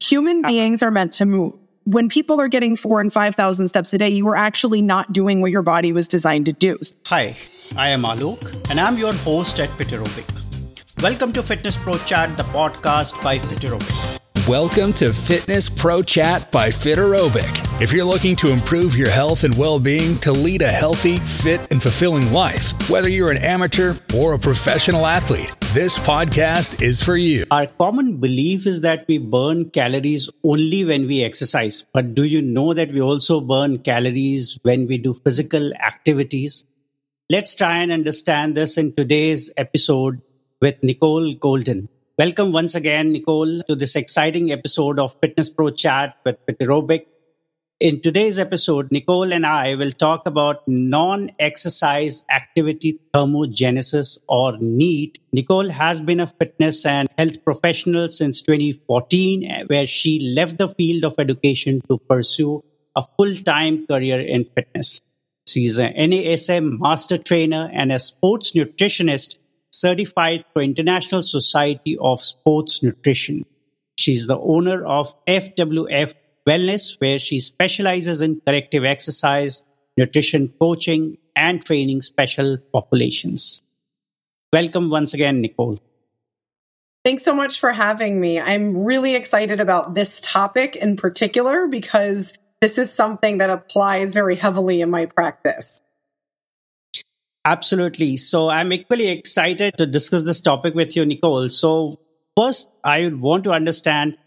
Human uh-huh. beings are meant to move. When people are getting four and 5,000 steps a day, you are actually not doing what your body was designed to do. Hi, I am Alok, and I'm your host at Fiterobic. Welcome to Fitness Pro Chat, the podcast by Fiterobic. Welcome to Fitness Pro Chat by Fiterobic. If you're looking to improve your health and well being to lead a healthy, fit, and fulfilling life, whether you're an amateur or a professional athlete, this podcast is for you. Our common belief is that we burn calories only when we exercise. But do you know that we also burn calories when we do physical activities? Let's try and understand this in today's episode with Nicole Golden. Welcome once again, Nicole, to this exciting episode of Fitness Pro Chat with Fiterobic. In today's episode, Nicole and I will talk about non exercise activity thermogenesis or NEAT. Nicole has been a fitness and health professional since 2014, where she left the field of education to pursue a full time career in fitness. She's an NASM master trainer and a sports nutritionist certified for International Society of Sports Nutrition. She's the owner of FWF Wellness, where she specializes in corrective exercise, nutrition coaching, and training special populations. Welcome once again, Nicole. Thanks so much for having me. I'm really excited about this topic in particular because this is something that applies very heavily in my practice. Absolutely. So I'm equally excited to discuss this topic with you, Nicole. So first, I want to understand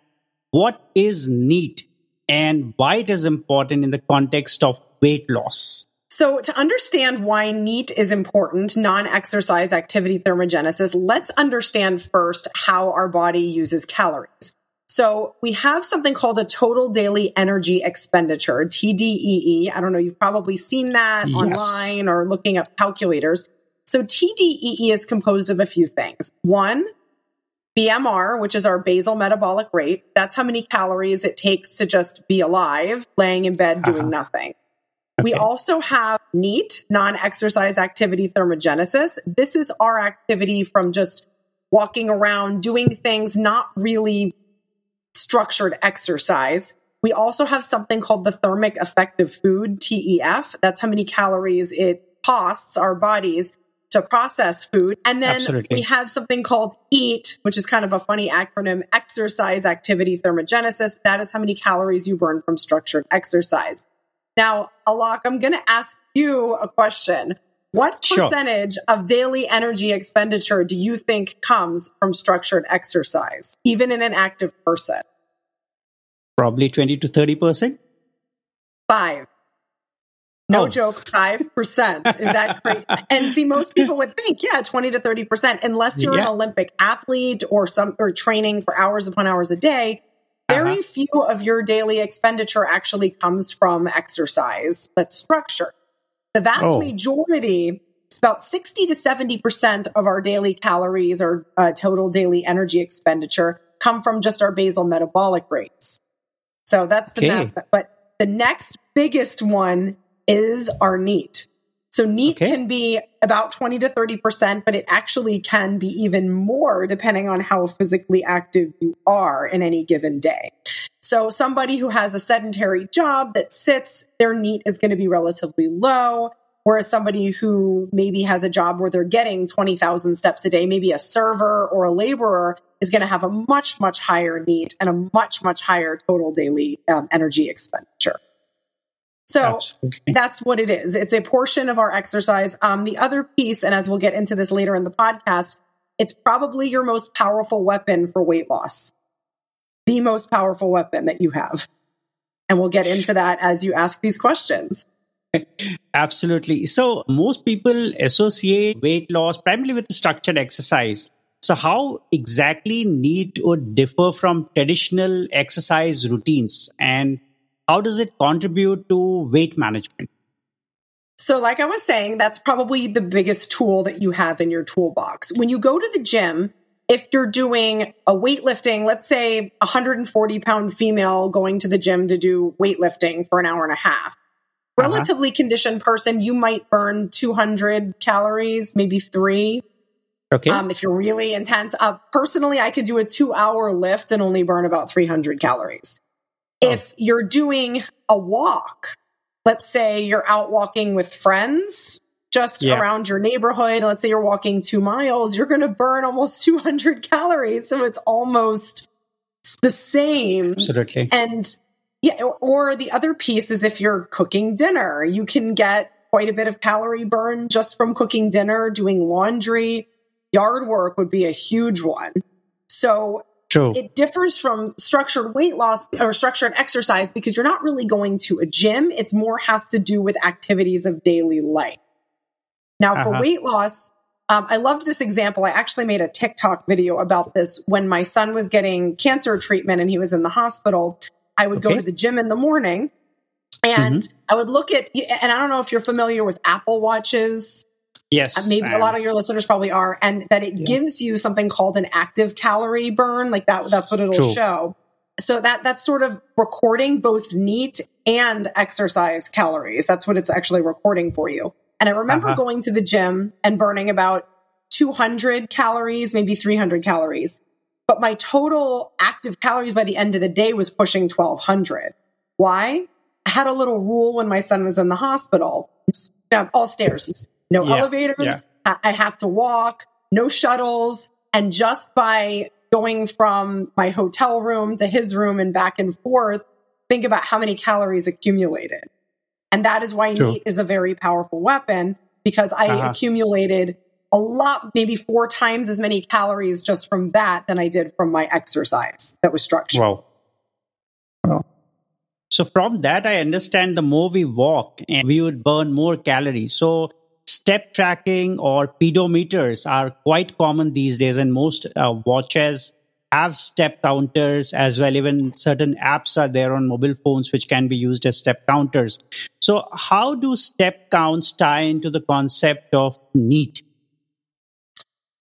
what is NEAT and why it is important in the context of weight loss. So, to understand why NEAT is important, non exercise activity thermogenesis, let's understand first how our body uses calories. So we have something called a total daily energy expenditure, TDEE. I don't know, you've probably seen that yes. online or looking up calculators. So TDEE is composed of a few things. One, BMR, which is our basal metabolic rate. That's how many calories it takes to just be alive, laying in bed doing uh-huh. nothing. Okay. We also have NEAT, non exercise activity thermogenesis. This is our activity from just walking around, doing things, not really structured exercise. We also have something called the thermic effect of food, TEF. That's how many calories it costs our bodies to process food. And then Absolutely. we have something called EAT, which is kind of a funny acronym, exercise activity thermogenesis. That is how many calories you burn from structured exercise. Now, Alok, I'm going to ask you a question. What percentage sure. of daily energy expenditure do you think comes from structured exercise, even in an active person? Probably 20 to 30%. Five. No oh. joke, 5%. Is that crazy? and see, most people would think, yeah, 20 to 30%, unless you're yeah. an Olympic athlete or some, or training for hours upon hours a day. Very uh-huh. few of your daily expenditure actually comes from exercise that's structured. The vast oh. majority, it's about 60 to 70% of our daily calories or uh, total daily energy expenditure come from just our basal metabolic rates. So that's the okay. But the next biggest one is our NEAT. So NEAT okay. can be about 20 to 30%, but it actually can be even more depending on how physically active you are in any given day. So somebody who has a sedentary job that sits, their NEAT is going to be relatively low. Whereas somebody who maybe has a job where they're getting 20,000 steps a day, maybe a server or a laborer is going to have a much, much higher NEAT and a much, much higher total daily um, energy expenditure. So Absolutely. that's what it is. It's a portion of our exercise. Um, the other piece, and as we'll get into this later in the podcast, it's probably your most powerful weapon for weight loss the most powerful weapon that you have. And we'll get into that as you ask these questions. Absolutely. So, most people associate weight loss primarily with structured exercise. So, how exactly NEAT to differ from traditional exercise routines and how does it contribute to weight management? So, like I was saying, that's probably the biggest tool that you have in your toolbox. When you go to the gym, if you're doing a weightlifting, let's say 140 pound female going to the gym to do weightlifting for an hour and a half, uh-huh. relatively conditioned person, you might burn 200 calories, maybe three. Okay. Um, if you're really intense, uh, personally, I could do a two hour lift and only burn about 300 calories. Oh. If you're doing a walk, let's say you're out walking with friends, just yeah. around your neighborhood. Let's say you're walking two miles, you're going to burn almost 200 calories. So it's almost the same. Absolutely. And yeah, or the other piece is if you're cooking dinner, you can get quite a bit of calorie burn just from cooking dinner, doing laundry. Yard work would be a huge one. So True. it differs from structured weight loss or structured exercise because you're not really going to a gym. It's more has to do with activities of daily life. Now, for uh-huh. weight loss, um, I loved this example. I actually made a TikTok video about this when my son was getting cancer treatment and he was in the hospital. I would okay. go to the gym in the morning and mm-hmm. I would look at, and I don't know if you're familiar with Apple Watches. Yes. Uh, maybe a lot of your listeners probably are, and that it yeah. gives you something called an active calorie burn. Like that, that's what it'll True. show. So that, that's sort of recording both NEAT and exercise calories. That's what it's actually recording for you. And I remember uh-huh. going to the gym and burning about 200 calories, maybe 300 calories. But my total active calories by the end of the day was pushing 1200. Why? I had a little rule when my son was in the hospital. Now, all stairs, no yeah, elevators. Yeah. I have to walk, no shuttles. And just by going from my hotel room to his room and back and forth, think about how many calories accumulated. And that is why True. NEAT is a very powerful weapon because I uh-huh. accumulated a lot, maybe four times as many calories just from that than I did from my exercise that was structured. Wow. wow. So from that, I understand the more we walk and we would burn more calories. So step tracking or pedometers are quite common these days and most uh, watches have step counters as well. Even certain apps are there on mobile phones which can be used as step counters. So, how do step counts tie into the concept of NEAT?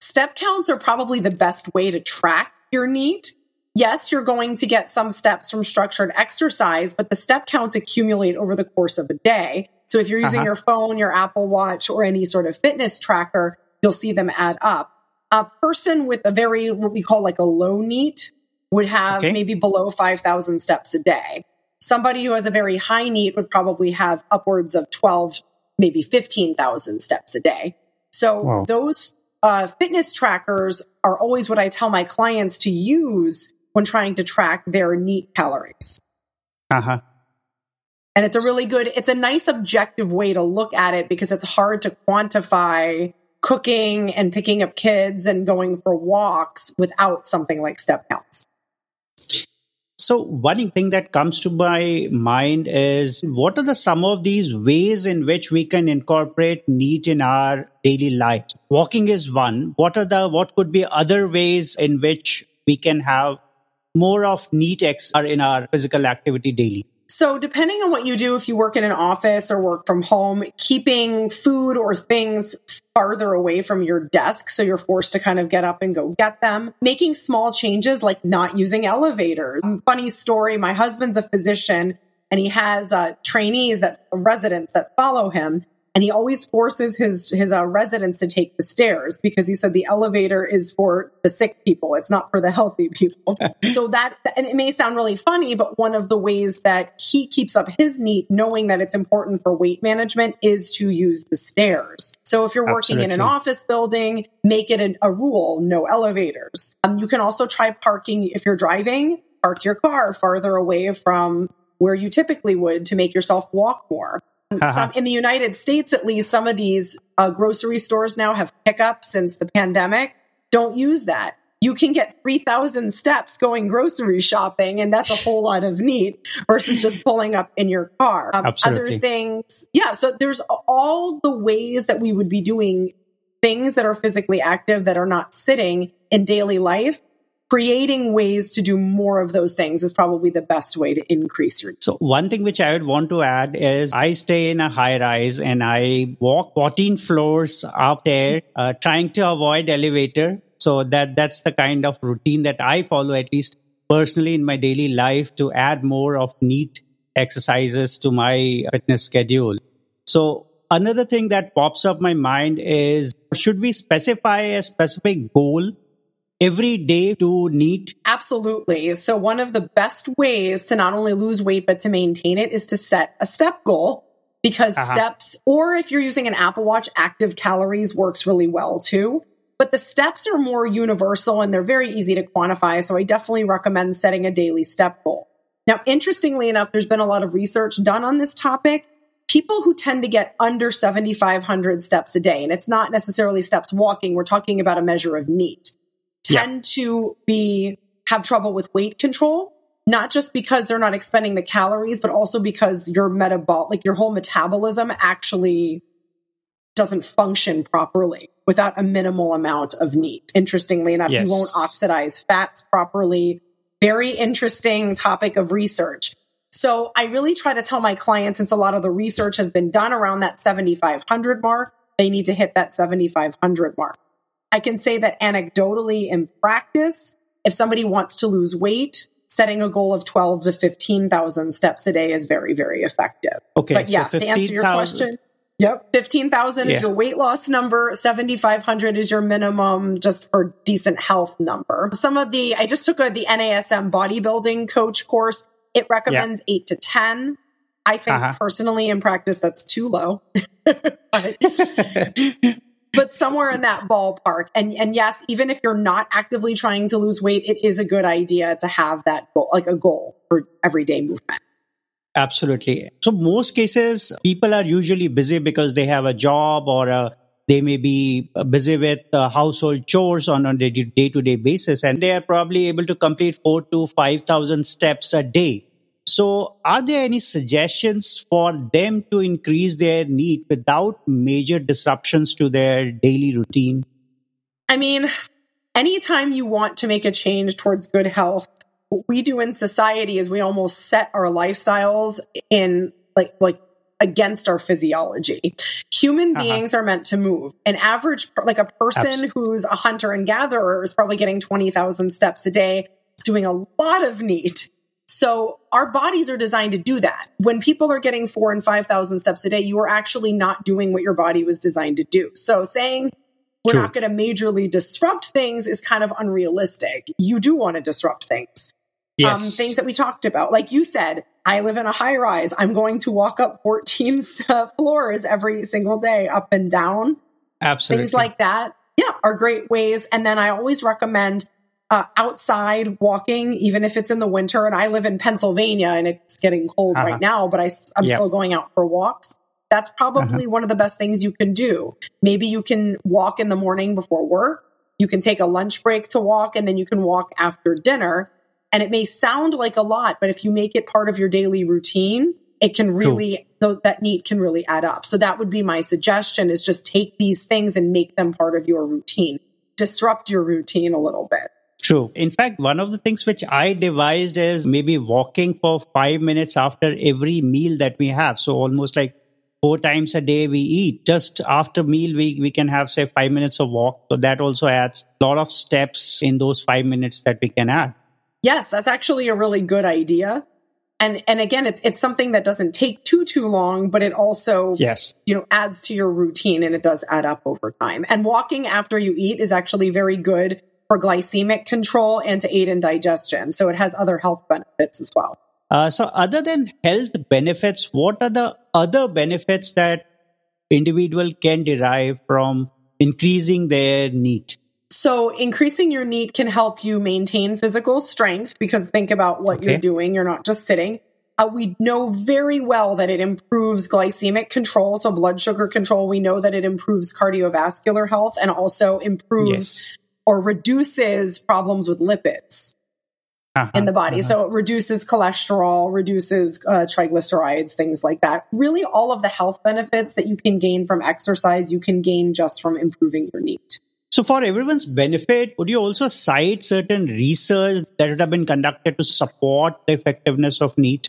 Step counts are probably the best way to track your NEAT. Yes, you're going to get some steps from structured exercise, but the step counts accumulate over the course of a day. So if you're using uh-huh. your phone, your Apple Watch, or any sort of fitness tracker, you'll see them add up a person with a very what we call like a low NEAT would have okay. maybe below 5,000 steps a day. Somebody who has a very high NEAT would probably have upwards of 12, maybe 15,000 steps a day. So wow. those uh, fitness trackers are always what I tell my clients to use when trying to track their NEAT calories. Uh huh. And it's a really good, it's a nice objective way to look at it because it's hard to quantify cooking and picking up kids and going for walks without something like step counts. So one thing that comes to my mind is what are the some of these ways in which we can incorporate NEAT in our daily life? Walking is one. What are the what could be other ways in which we can have more of NEAT XR in our physical activity daily? So, depending on what you do, if you work in an office or work from home, keeping food or things farther away from your desk so you're forced to kind of get up and go get them, making small changes like not using elevators. Funny story my husband's a physician and he has uh, trainees that residents that follow him and he always forces his his uh, residents to take the stairs because he said the elevator is for the sick people it's not for the healthy people so that and it may sound really funny but one of the ways that he keeps up his NEAT knowing that it's important for weight management is to use the stairs so if you're working Absolutely. in an office building make it an, a rule no elevators um, you can also try parking if you're driving park your car farther away from where you typically would to make yourself walk more. Some, in the United States, at least, some of these uh, grocery stores now have pickup since the pandemic. Don't use that. You can get 3,000 steps going grocery shopping, and that's a whole lot of NEAT versus just pulling up in your car. Um, other things, yeah. So there's all the ways that we would be doing things that are physically active that are not sitting in daily life creating ways to do more of those things is probably the best way to increase your. So one thing which I would want to add is I stay in a high rise and I walk 14 floors up there, uh, trying to avoid elevator. So that that's the kind of routine that I follow at least personally in my daily life to add more of NEAT exercises to my fitness schedule. So another thing that pops up my mind is should we specify a specific goal every day to NEAT? Absolutely. So one of the best ways to not only lose weight, but to maintain it is to set a step goal because uh-huh. steps, or if you're using an Apple Watch, active calories works really well too. But the steps are more universal and they're very easy to quantify. So I definitely recommend setting a daily step goal. Now, interestingly enough, there's been a lot of research done on this topic. People who tend to get under 7,500 steps a day, and it's not necessarily steps walking, we're talking about a measure of NEAT, tend yeah. to be, have trouble with weight control, not just because they're not expending the calories, but also because your metabolic, like your whole metabolism actually doesn't function properly without a minimal amount of NEAT. Interestingly enough, yes. you won't oxidize fats properly. Very interesting topic of research. So I really try to tell my clients, since a lot of the research has been done around that 7,500 mark, they need to hit that 7,500 mark. I can say that anecdotally in practice, if somebody wants to lose weight, setting a goal of 12 to 15,000 steps a day is very, very effective. Okay. But yes, so 15, to answer your 000. question, Yep. 15,000 is your weight loss number. 7,500 is your minimum just for decent health number. Some of the, I just took a, the NASM bodybuilding coach course. It recommends eight to 10. I think uh-huh. personally in practice, that's too low. but, but somewhere in that ballpark. And, and yes, even if you're not actively trying to lose weight, it is a good idea to have that goal, like a goal for everyday movement. Absolutely. So most cases, people are usually busy because they have a job or a, they may be busy with uh, household chores on a day to day basis, and they are probably able to complete four to 5,000 steps a day. So are there any suggestions for them to increase their NEAT without major disruptions to their daily routine? I mean, anytime you want to make a change towards good health, what we do in society is we almost set our lifestyles in like like against our physiology. Human uh-huh. beings are meant to move. An average like a person Absolutely. who's a hunter and gatherer is probably getting 20,000 steps a day, doing a lot of NEAT. So our bodies are designed to do that. When people are getting 4 and 5,000 steps a day, you are actually not doing what your body was designed to do. So saying we're True. not going to majorly disrupt things is kind of unrealistic. You do want to disrupt things. Um, yes. Um, things that we talked about. Like you said, I live in a high rise. I'm going to walk up 14 floors every single day, up and down. Absolutely. Things like that. Yeah, are great ways. And then I always recommend uh, outside walking, even if it's in the winter. And I live in Pennsylvania and it's getting cold uh-huh. right now, but I, I'm yep. still going out for walks. That's probably uh-huh. one of the best things you can do. Maybe you can walk in the morning before work. You can take a lunch break to walk and then you can walk after dinner and it may sound like a lot, but if you make it part of your daily routine, it can really, cool. that NEAT can really add up. So that would be my suggestion is just take these things and make them part of your routine. Disrupt your routine a little bit. True. In fact, one of the things which I devised is maybe walking for five minutes after every meal that we have. So almost like four times a day we eat. Just after meal, we, we can have, say, five minutes of walk. So that also adds a lot of steps in those five minutes that we can add. Yes, that's actually a really good idea. And and again, it's it's something that doesn't take too too long, but it also yes you know adds to your routine and it does add up over time. And walking after you eat is actually very good for glycemic control and to aid in digestion. So it has other health benefits as well. Uh, so other than health benefits, what are the other benefits that individual can derive from increasing their NEAT? So increasing your NEAT can help you maintain physical strength because think about what okay. you're doing. You're not just sitting. Uh, we know very well that it improves glycemic control, so blood sugar control. We know that it improves cardiovascular health and also improves yes. Or reduces problems with lipids uh-huh, in the body. Uh-huh. So it reduces cholesterol, reduces uh, triglycerides, things like that. Really, all of the health benefits that you can gain from exercise, you can gain just from improving your NEAT. So, for everyone's benefit, would you also cite certain research that have been conducted to support the effectiveness of NEAT?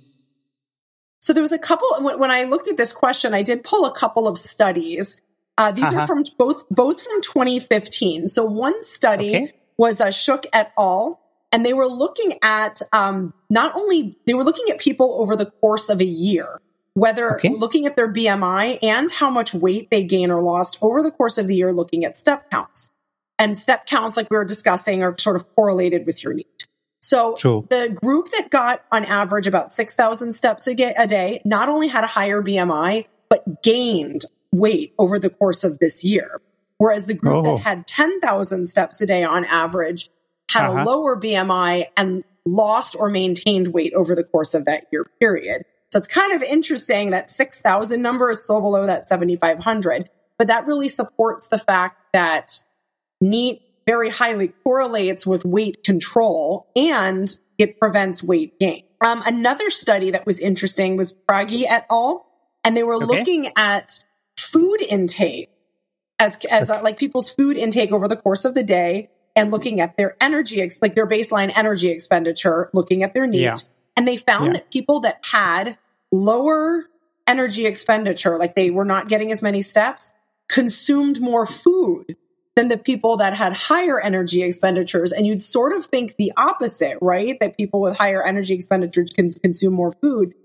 So, there was a couple. When I looked at this question, I did pull a couple of studies. Uh, these uh-huh. are from both both from 2015. So, one study okay. was a uh, Shook et al. And they were looking at um, not only they were looking at people over the course of a year. whether okay. looking at their BMI and how much weight they gain or lost over the course of the year, looking at step counts. And step counts, like we were discussing, are sort of correlated with your NEAT. So True. the group that got on average about 6,000 steps a day not only had a higher BMI, but gained weight over the course of this year. Whereas the group oh. that had 10,000 steps a day on average had uh-huh. a lower BMI and lost or maintained weight over the course of that year period. So it's kind of interesting that 6,000 number is still below that 7,500, but that really supports the fact that NEAT very highly correlates with weight control and it prevents weight gain. Um, another study that was interesting was Pragi et al. And they were okay. looking at food intake as, as uh, like people's food intake over the course of the day and looking at their energy, ex- like their baseline energy expenditure, looking at their NEAT. Yeah. And they found yeah. that people that had lower energy expenditure, like they were not getting as many steps, consumed more food than the people that had higher energy expenditures. And you'd sort of think the opposite, right? That people with higher energy expenditures can consume more food.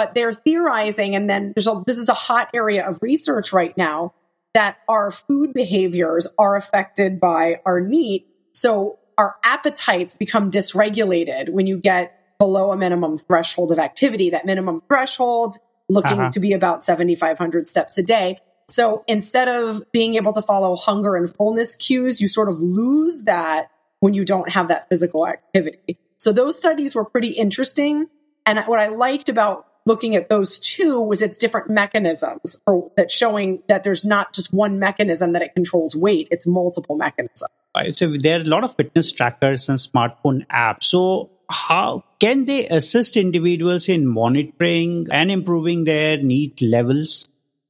But they're theorizing, and then there's a, this is a hot area of research right now that our food behaviors are affected by our NEAT. So our appetites become dysregulated when you get below a minimum threshold of activity. That minimum threshold looking uh-huh. to be about 7,500 steps a day. So instead of being able to follow hunger and fullness cues, you sort of lose that when you don't have that physical activity. So those studies were pretty interesting. And what I liked about looking at those two was its different mechanisms for that showing that there's not just one mechanism that it controls weight, it's multiple mechanisms. So there are a lot of fitness trackers and smartphone apps. So how can they assist individuals in monitoring and improving their NEAT levels?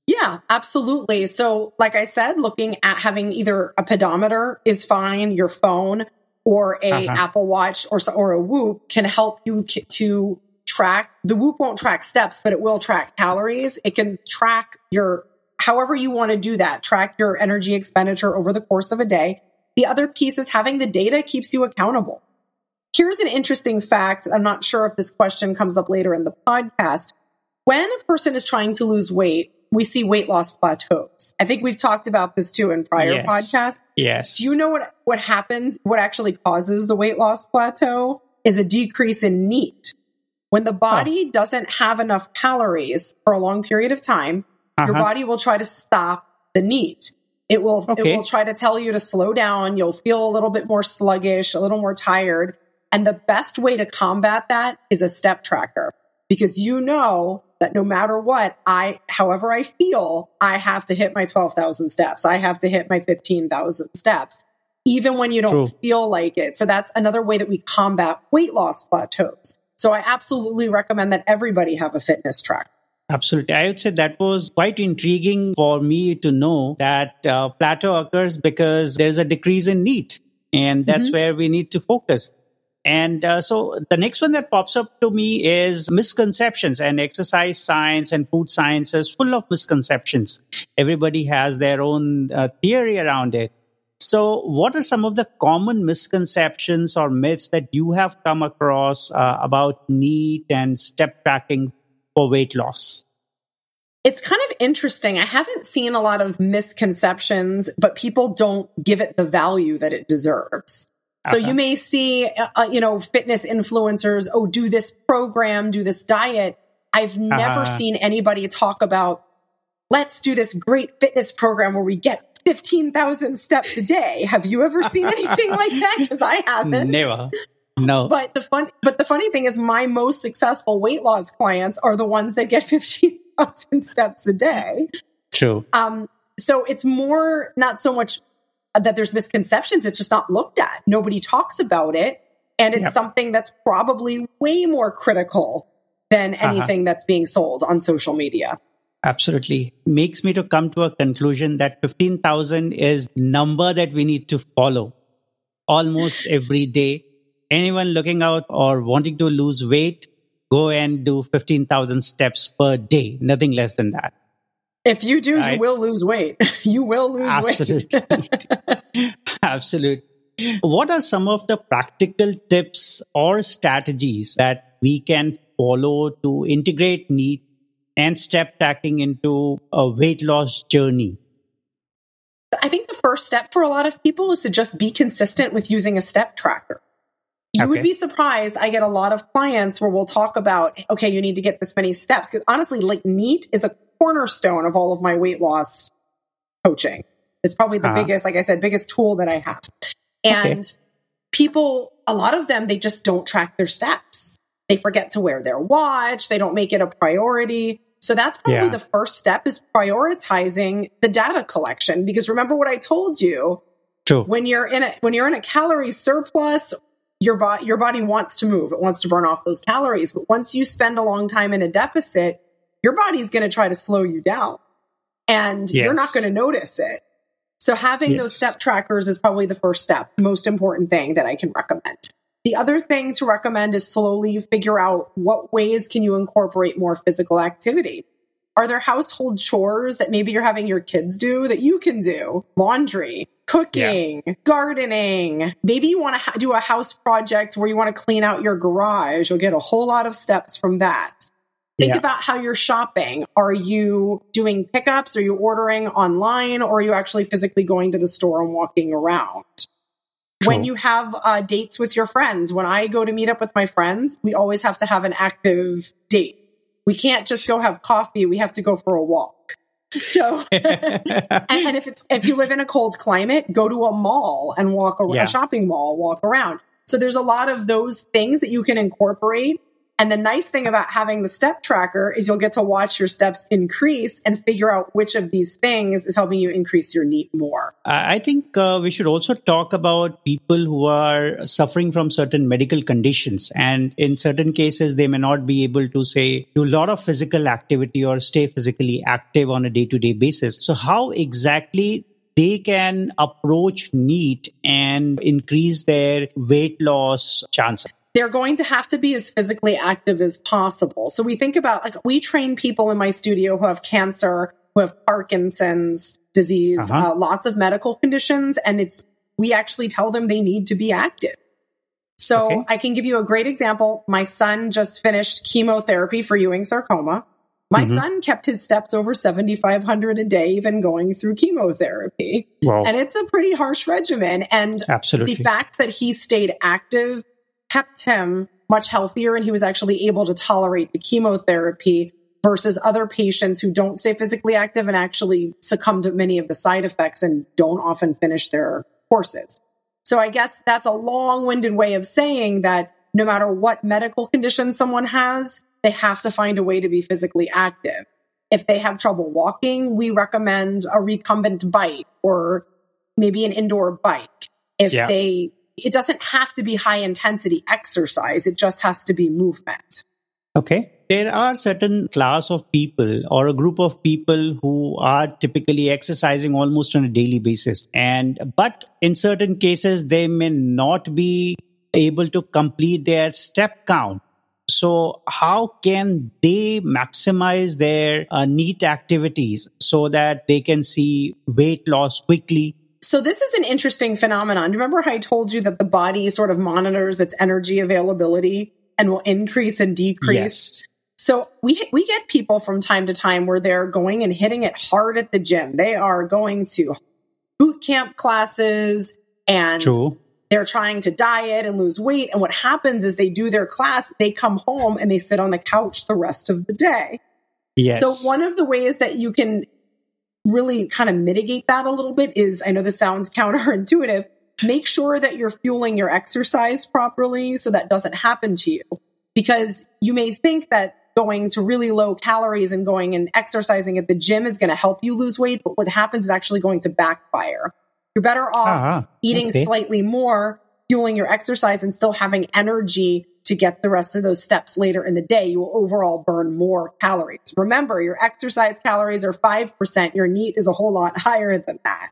Yeah, absolutely. So, like I said, looking at having either a pedometer is fine, your phone or a uh-huh. Apple Watch or or a Whoop can help you to track. The Whoop won't track steps, but it will track calories. It can track your however you want to do that. Track your energy expenditure over the course of a day. The other piece is having the data keeps you accountable. Here's an interesting fact. I'm not sure if this question comes up later in the podcast. When a person is trying to lose weight, we see weight loss plateaus. I think we've talked about this too in prior yes. podcasts. Yes. Do you know what, what happens? What actually causes the weight loss plateau is a decrease in NEAT. When the body doesn't have enough calories for a long period of time, uh-huh. your body will try to stop the NEAT. It will, okay. it will try to tell you to slow down. You'll feel a little bit more sluggish, a little more tired. And the best way to combat that is a step tracker because you know that no matter what, I, however I feel, I have to hit my 12,000 steps. I have to hit my 15,000 steps, even when you don't True. feel like it. So that's another way that we combat weight loss plateaus. So I absolutely recommend that everybody have a fitness track. Absolutely. I would say that was quite intriguing for me to know that uh, plateau occurs because there's a decrease in NEAT. And that's mm-hmm. where we need to focus. And uh, so the next one that pops up to me is misconceptions and exercise science and food science is full of misconceptions. Everybody has their own uh, theory around it. So what are some of the common misconceptions or myths that you have come across uh, about NEAT and step tracking for weight loss? It's kind of interesting. I haven't seen a lot of misconceptions, but people don't give it the value that it deserves. So uh-huh. you may see, uh, uh, you know, fitness influencers, oh, do this program, do this diet. I've never uh-huh. seen anybody talk about, let's do this great fitness program where we get 15,000 steps a day. Have you ever seen anything like that? Because I haven't. Never. No. But the fun, but the funny thing is my most successful weight loss clients are the ones that get 15,000 steps a day. True. Um, so it's more not so much that there's misconceptions. It's just not looked at. Nobody talks about it. And it's yep. something that's probably way more critical than uh-huh. anything uh-huh. that's being sold on social media. Absolutely. Makes me to come to a conclusion that 15,000 is number that we need to follow almost every day. Anyone looking out or wanting to lose weight, go and do 15,000 steps per day, nothing less than that. If you do, right? you will lose weight. you will lose Absolutely. weight. Absolutely. What are some of the practical tips or strategies that we can follow to integrate NEAT and step tracking into a weight loss journey? I think the first step for a lot of people is to just be consistent with using a step tracker. You okay. would be surprised. I get a lot of clients where we'll talk about, okay, you need to get this many steps. Because honestly, like NEAT is a cornerstone of all of my weight loss coaching. It's probably the uh-huh. biggest, like I said, biggest tool that I have. And okay. people, a lot of them, they just don't track their steps. They forget to wear their watch. They don't make it a priority. So that's probably yeah. the first step is prioritizing the data collection. Because remember what I told you. True. When you're in a when you're in a calorie surplus, your body your body wants to move. It wants to burn off those calories. But once you spend a long time in a deficit, your body's going to try to slow you down. And yes. you're not going to notice it. So having yes. those step trackers is probably the first step, most important thing that I can recommend. The other thing to recommend is slowly figure out what ways can you incorporate more physical activity. Are there household chores that maybe you're having your kids do that you can do? Laundry, cooking, yeah. gardening. Maybe you want to ha- do a house project where you want to clean out your garage. You'll get a whole lot of steps from that. Think yeah. about how you're shopping. Are you doing pickups? Are you ordering online? Or are you actually physically going to the store and walking around? When you have uh, dates with your friends, when I go to meet up with my friends, we always have to have an active date. We can't just go have coffee. We have to go for a walk. So, and, and, if it's if you live in a cold climate, go to a mall and walk around, yeah. a shopping mall, walk around. So there's a lot of those things that you can incorporate and the nice thing about having the step tracker is you'll get to watch your steps increase and figure out which of these things is helping you increase your NEAT more. I think uh, we should also talk about people who are suffering from certain medical conditions. And in certain cases, they may not be able to say do a lot of physical activity or stay physically active on a day to day basis. So how exactly they can approach NEAT and increase their weight loss chances they're going to have to be as physically active as possible. So we think about like we train people in my studio who have cancer, who have Parkinson's disease, uh-huh. uh, lots of medical conditions, and it's we actually tell them they need to be active. So okay. I can give you a great example. My son just finished chemotherapy for Ewing sarcoma. My mm-hmm. son kept his steps over 7,500 a day, even going through chemotherapy. Wow. And it's a pretty harsh regimen. And Absolutely. the fact that he stayed active kept him much healthier and he was actually able to tolerate the chemotherapy versus other patients who don't stay physically active and actually succumb to many of the side effects and don't often finish their courses. So I guess that's a long winded way of saying that no matter what medical condition someone has, they have to find a way to be physically active. If they have trouble walking, we recommend a recumbent bike or maybe an indoor bike. If yeah. they it doesn't have to be high intensity exercise. It just has to be movement. Okay. There are certain class of people or a group of people who are typically exercising almost on a daily basis. And, but in certain cases, they may not be able to complete their step count. So how can they maximize their uh, NEAT activities so that they can see weight loss quickly so this is an interesting phenomenon. Remember how I told you that the body sort of monitors its energy availability and will increase and decrease? Yes. So we we get people from time to time where they're going and hitting it hard at the gym. They are going to boot camp classes and True. they're trying to diet and lose weight. And what happens is they do their class, they come home and they sit on the couch the rest of the day. Yes. So one of the ways that you can really kind of mitigate that a little bit is I know this sounds counterintuitive. Make sure that you're fueling your exercise properly so that doesn't happen to you. Because you may think that going to really low calories and going and exercising at the gym is going to help you lose weight, but what happens is actually going to backfire. You're better off uh-huh. eating okay. slightly more, fueling your exercise and still having energy to get the rest of those steps later in the day, you will overall burn more calories. Remember, your exercise calories are 5%. Your NEAT is a whole lot higher than that.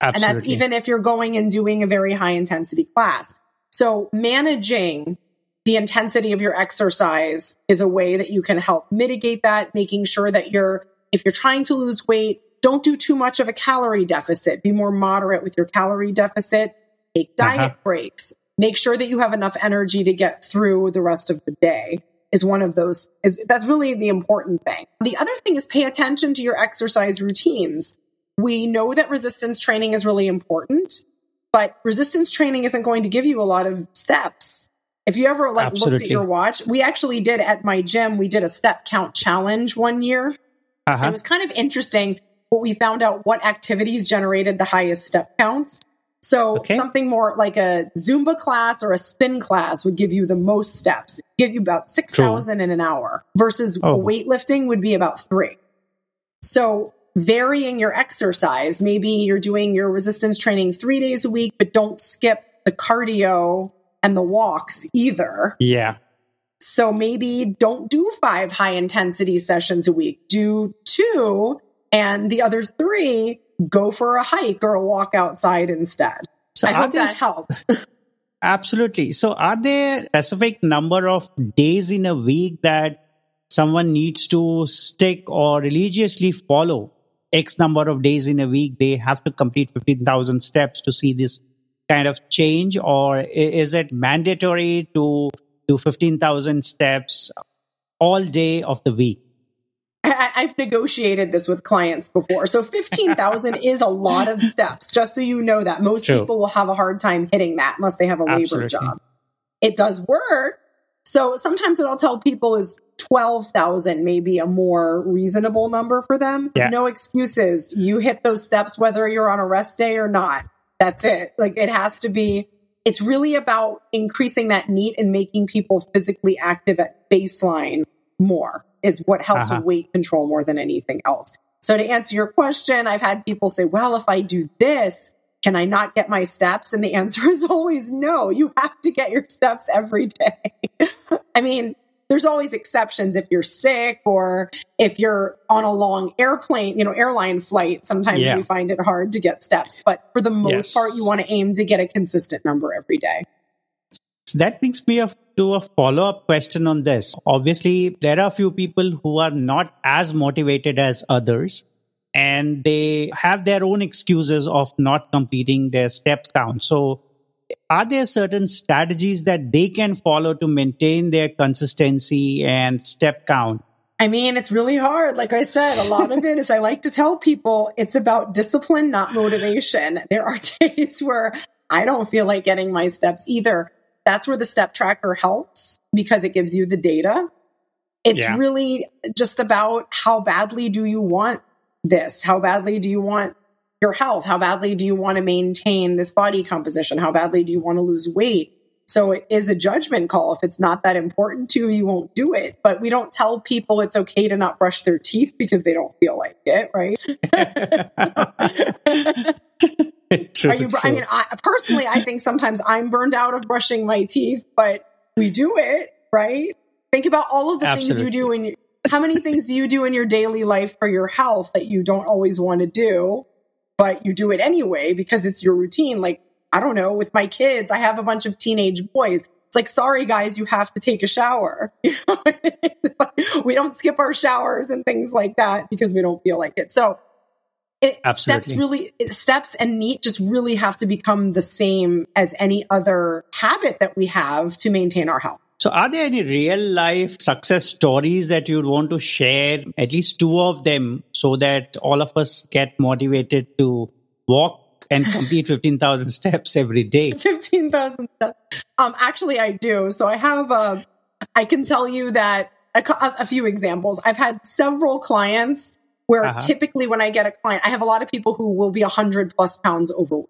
Absolutely. And that's even if you're going and doing a very high intensity class. So managing the intensity of your exercise is a way that you can help mitigate that, making sure that you're, if you're trying to lose weight, don't do too much of a calorie deficit. Be more moderate with your calorie deficit. Take diet uh-huh. breaks make sure that you have enough energy to get through the rest of the day. is one of those is that's really the important thing. The other thing is pay attention to your exercise routines. We know that resistance training is really important, but resistance training isn't going to give you a lot of steps. If you ever like Absolutely. looked at your watch, we actually did at my gym, we did a step count challenge one year. Uh-huh. It was kind of interesting, but we found out what activities generated the highest step counts. So okay. something more like a Zumba class or a spin class would give you the most steps, give you about 6,000 in an hour versus oh. weightlifting would be about three. So varying your exercise, maybe you're doing your resistance training three days a week, but don't skip the cardio and the walks either. Yeah. So maybe don't do five high intensity sessions a week. Do two and the other three go for a hike or a walk outside instead. So I hope there, that helps. absolutely. So are there a specific number of days in a week that someone needs to stick or religiously follow X number of days in a week? They have to complete 15,000 steps to see this kind of change or is it mandatory to do 15,000 steps all day of the week? I've negotiated this with clients before. So 15,000 is a lot of steps, just so you know that most True. people will have a hard time hitting that unless they have a labor Absolutely. job. It does work. So sometimes what I'll tell people is 12,000 may be a more reasonable number for them. Yeah. No excuses. You hit those steps whether you're on a rest day or not. That's it. Like it has to be, it's really about increasing that NEAT and making people physically active at baseline more is what helps uh-huh. with weight control more than anything else. So to answer your question, I've had people say, well, if I do this, can I not get my steps? And the answer is always no. You have to get your steps every day. I mean, there's always exceptions if you're sick or if you're on a long airplane, you know, airline flight. Sometimes yeah. we find it hard to get steps, but for the most yes. part, you want to aim to get a consistent number every day. So that brings me to a follow up question on this. Obviously, there are a few people who are not as motivated as others and they have their own excuses of not completing their step count. So, are there certain strategies that they can follow to maintain their consistency and step count? I mean, it's really hard. Like I said, a lot of it is I like to tell people it's about discipline, not motivation. There are days where I don't feel like getting my steps either that's where the step tracker helps because it gives you the data. It's yeah. really just about how badly do you want this? How badly do you want your health? How badly do you want to maintain this body composition? How badly do you want to lose weight? So it is a judgment call. If it's not that important to you, you won't do it. But we don't tell people it's okay to not brush their teeth because they don't feel like it, right? true, Are you, true. I mean, I, personally, I think sometimes I'm burned out of brushing my teeth, but we do it, right? Think about all of the Absolutely. things you do in your, how many things do you do in your daily life for your health that you don't always want to do, but you do it anyway because it's your routine? Like, I don't know, with my kids, I have a bunch of teenage boys. It's like, sorry guys, you have to take a shower. we don't skip our showers and things like that because we don't feel like it. So it, Absolutely. steps really steps and NEAT just really have to become the same as any other habit that we have to maintain our health. So, are there any real life success stories that you'd want to share? At least two of them, so that all of us get motivated to walk and complete 15,000 steps every day. 15,000 steps. Um, actually, I do. So, I have, uh, I can tell you that a, a few examples. I've had several clients where uh-huh. typically when I get a client, I have a lot of people who will be 100 plus pounds overweight.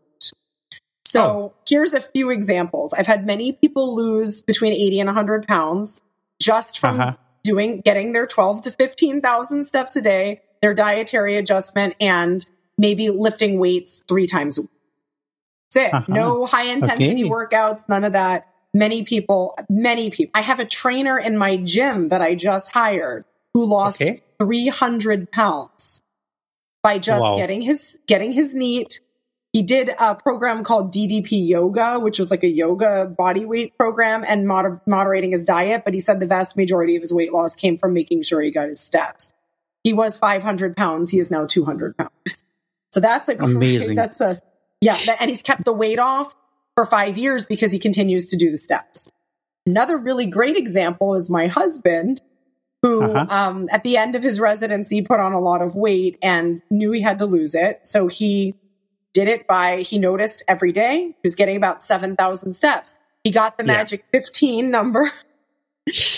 So oh. here's a few examples. I've had many people lose between 80 and 100 pounds just from uh-huh. doing, getting their 12 to 15,000 steps a day, their dietary adjustment, and maybe lifting weights three times a week. That's it. Uh-huh. No high intensity okay. workouts, none of that. Many people, many people. I have a trainer in my gym that I just hired who lost okay. 300 pounds by just wow. getting his getting his NEAT. He did a program called DDP Yoga, which was like a yoga body weight program and moder- moderating his diet. But he said the vast majority of his weight loss came from making sure he got his steps. He was 500 pounds. He is now 200 pounds. So that's a amazing. That's a yeah, and he's kept the weight off for five years because he continues to do the steps. Another really great example is my husband, who uh-huh. um, at the end of his residency put on a lot of weight and knew he had to lose it. So he did it by, he noticed every day he was getting about 7,000 steps. He got the yeah. magic 15 number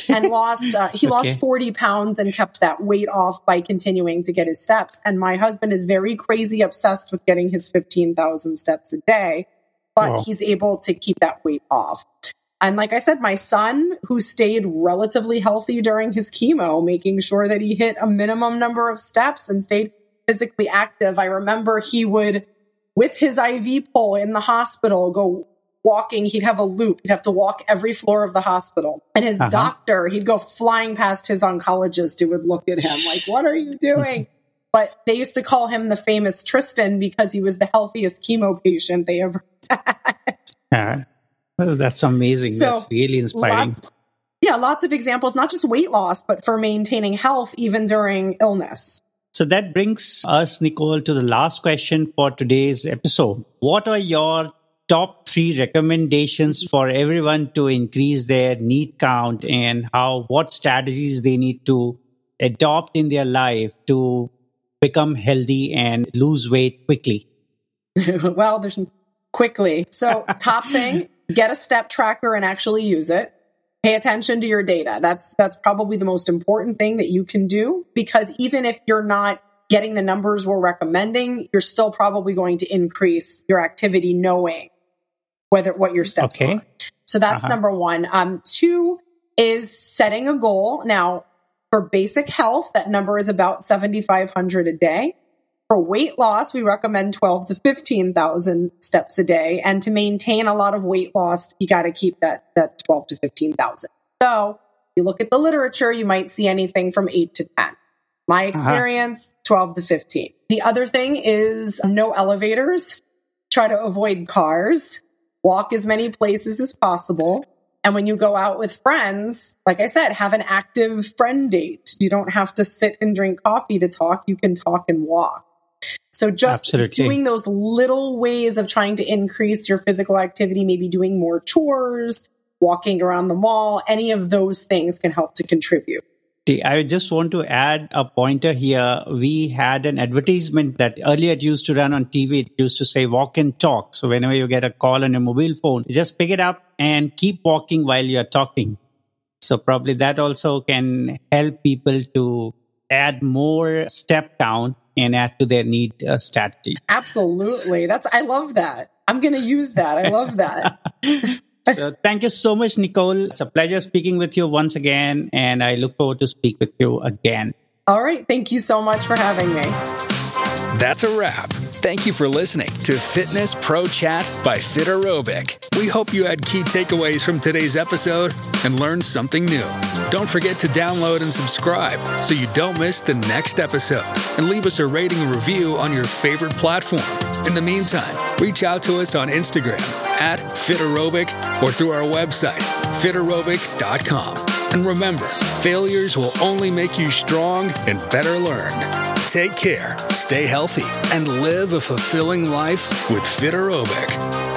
and lost, uh, he okay. lost 40 pounds and kept that weight off by continuing to get his steps. And my husband is very crazy obsessed with getting his 15,000 steps a day, but wow. he's able to keep that weight off. And like I said, my son, who stayed relatively healthy during his chemo, making sure that he hit a minimum number of steps and stayed physically active. I remember he would, with his IV pole in the hospital, go walking. He'd have a loop. He'd have to walk every floor of the hospital. And his uh-huh. doctor, he'd go flying past his oncologist who would look at him like, what are you doing? but they used to call him the famous Tristan because he was the healthiest chemo patient they ever had. Uh, that's amazing. So that's really inspiring. Lots, yeah, lots of examples, not just weight loss, but for maintaining health even during illness. So that brings us, Nicole, to the last question for today's episode. What are your top three recommendations for everyone to increase their NEAT count and how what strategies they need to adopt in their life to become healthy and lose weight quickly? well, there's quickly. So, top thing, get a step tracker and actually use it. Pay attention to your data. That's, that's probably the most important thing that you can do because even if you're not getting the numbers we're recommending, you're still probably going to increase your activity knowing whether what your steps okay. are. So that's uh-huh. number one. Um, two is setting a goal. Now, for basic health, that number is about 7,500 a day. For weight loss, we recommend 12 to 15,000 steps a day. And to maintain a lot of weight loss, you got to keep that, that 12 to 15,000. So you look at the literature, you might see anything from eight to 10. My uh-huh. experience, uh-huh. 12 to 15. The other thing is no elevators. Try to avoid cars. Walk as many places as possible. And when you go out with friends, like I said, have an active friend date. You don't have to sit and drink coffee to talk. You can talk and walk. So just Absolutely. doing those little ways of trying to increase your physical activity, maybe doing more chores, walking around the mall, any of those things can help to contribute. I just want to add a pointer here. We had an advertisement that earlier it used to run on TV. It used to say walk and talk. So whenever you get a call on your mobile phone, you just pick it up and keep walking while you're talking. So probably that also can help people to add more step count and add to their NEAT uh, strategy. Absolutely. That's, I love that. I'm going to use that. I love that. so thank you so much, Nicole. It's a pleasure speaking with you once again. And I look forward to speak with you again. All right. Thank you so much for having me. That's a wrap. Thank you for listening to Fitness Pro Chat by Fiterobic. We hope you had key takeaways from today's episode and learned something new. Don't forget to download and subscribe so you don't miss the next episode. And leave us a rating and review on your favorite platform. In the meantime, reach out to us on Instagram at Fiterobic or through our website, fiterobic.com. And remember, failures will only make you strong and better learned. Take care, stay healthy, and live a fulfilling life with Fiterobic.